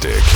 Ben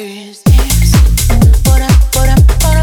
first dance. What up.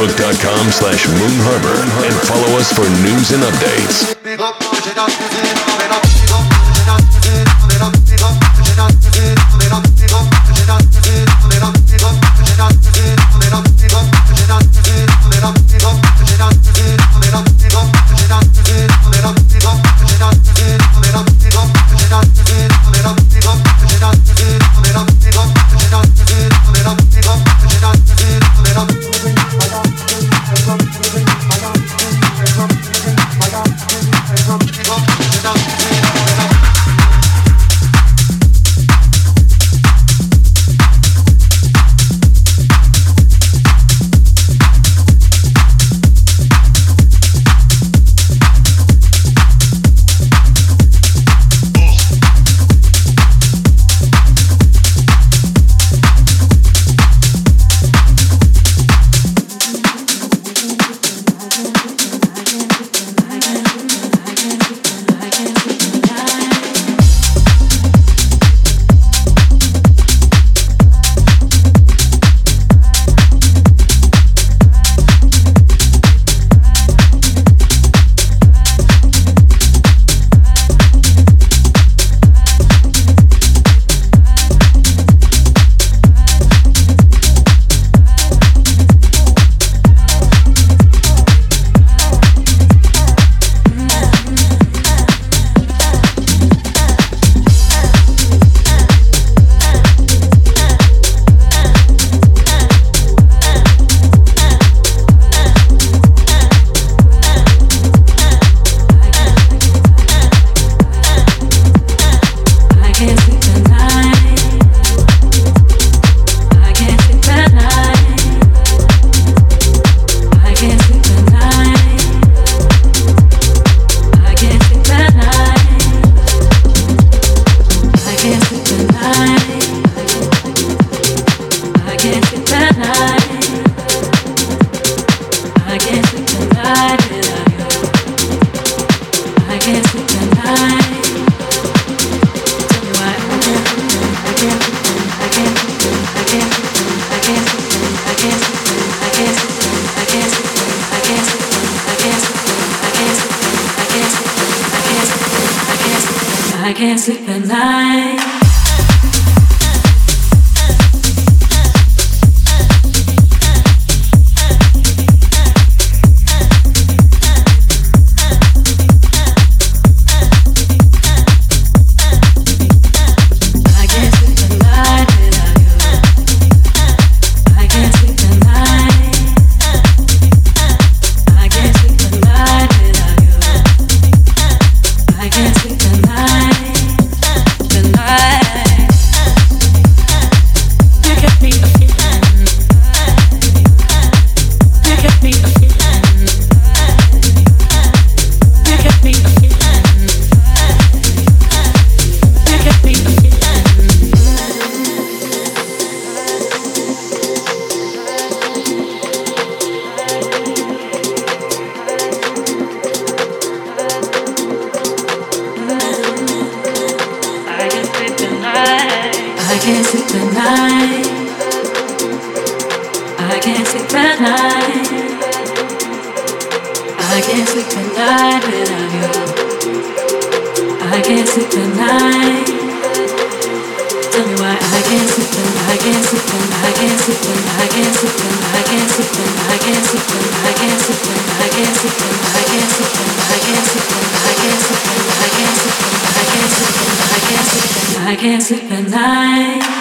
facebook.com slash moon harbor and follow us for news and updates. can't sleep at night. I can't sleep at night. I can't sleep at night without you. I can't sleep at night. I can't sleep at night.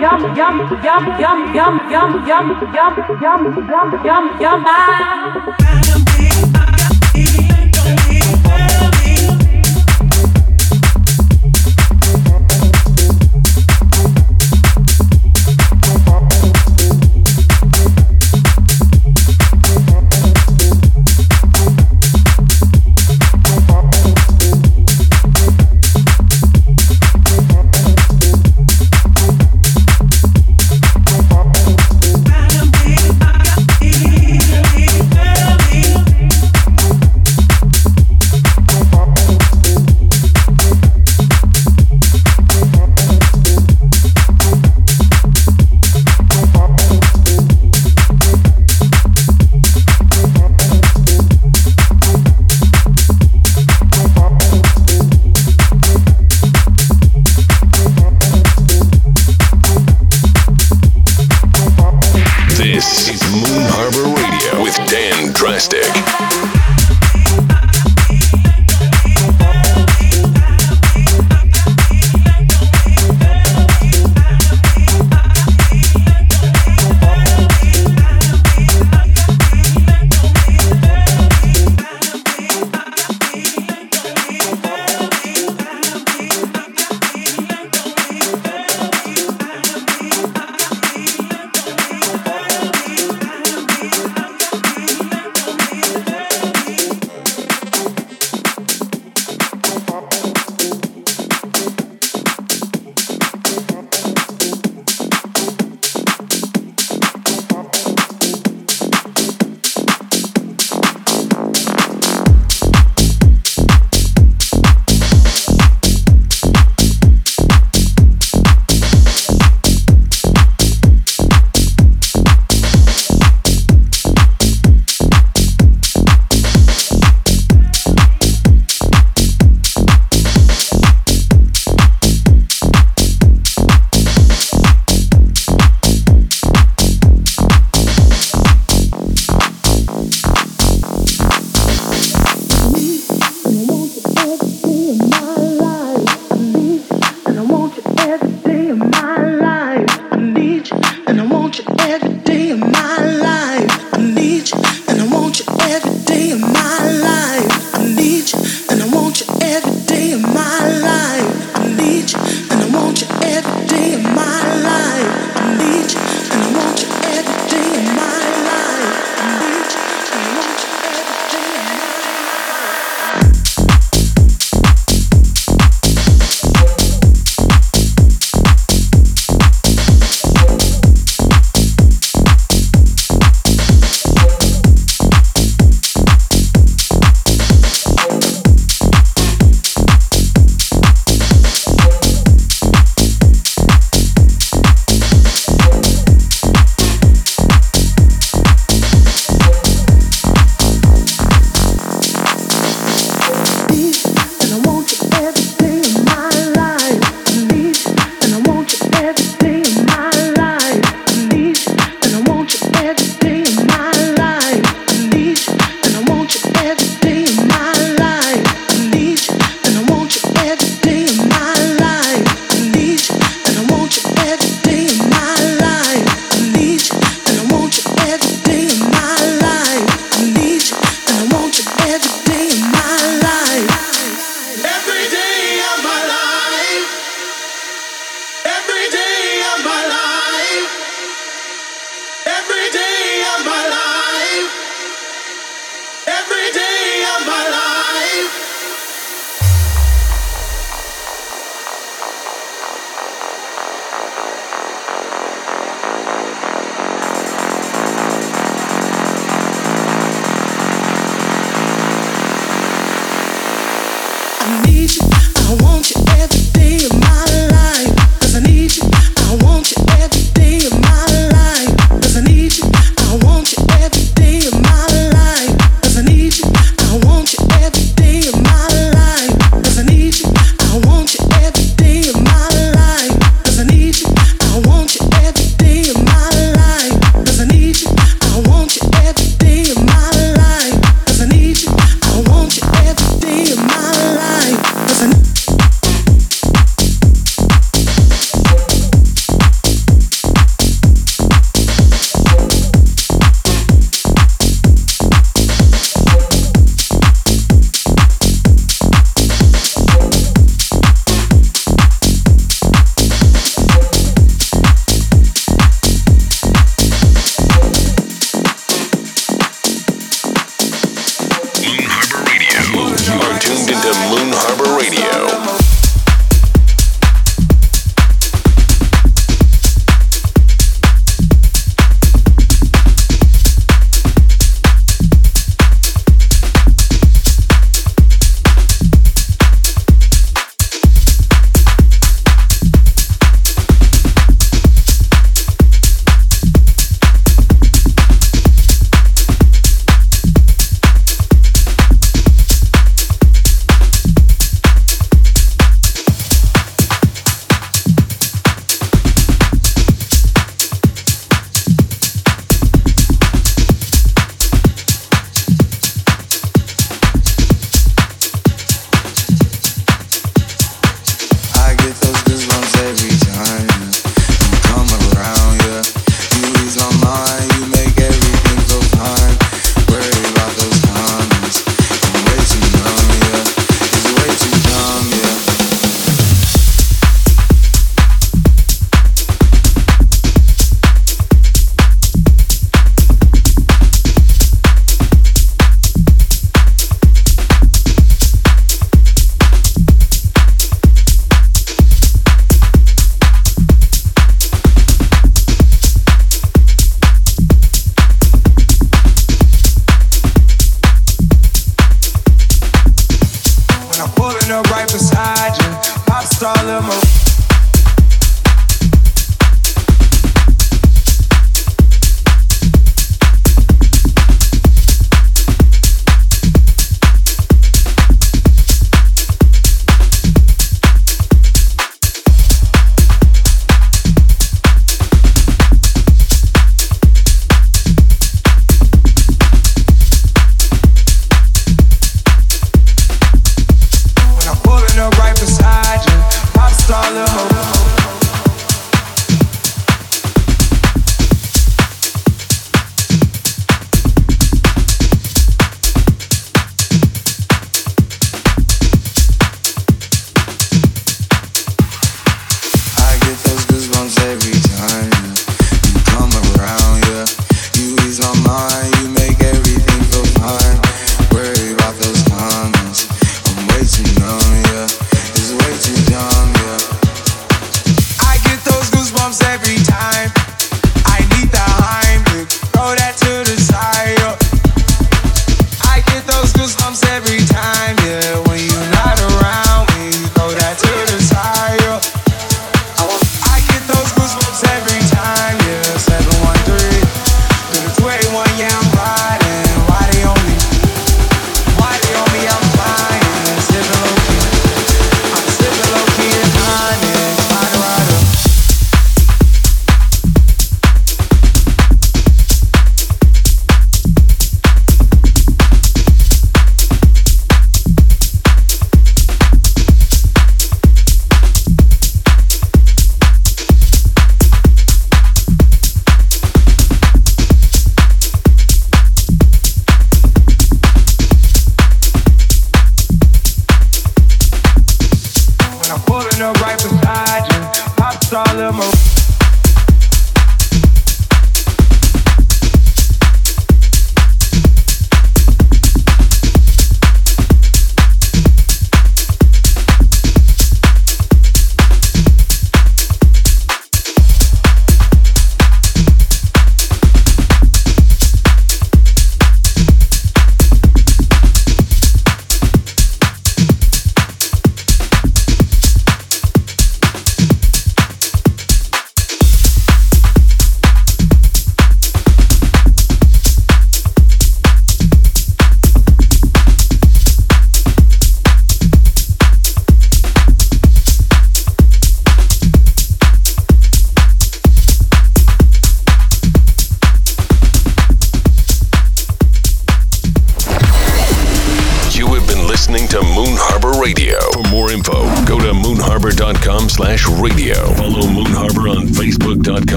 yum yum yum yum yum yum yum yum yum yum yum yum yum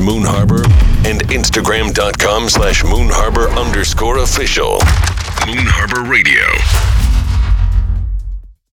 slash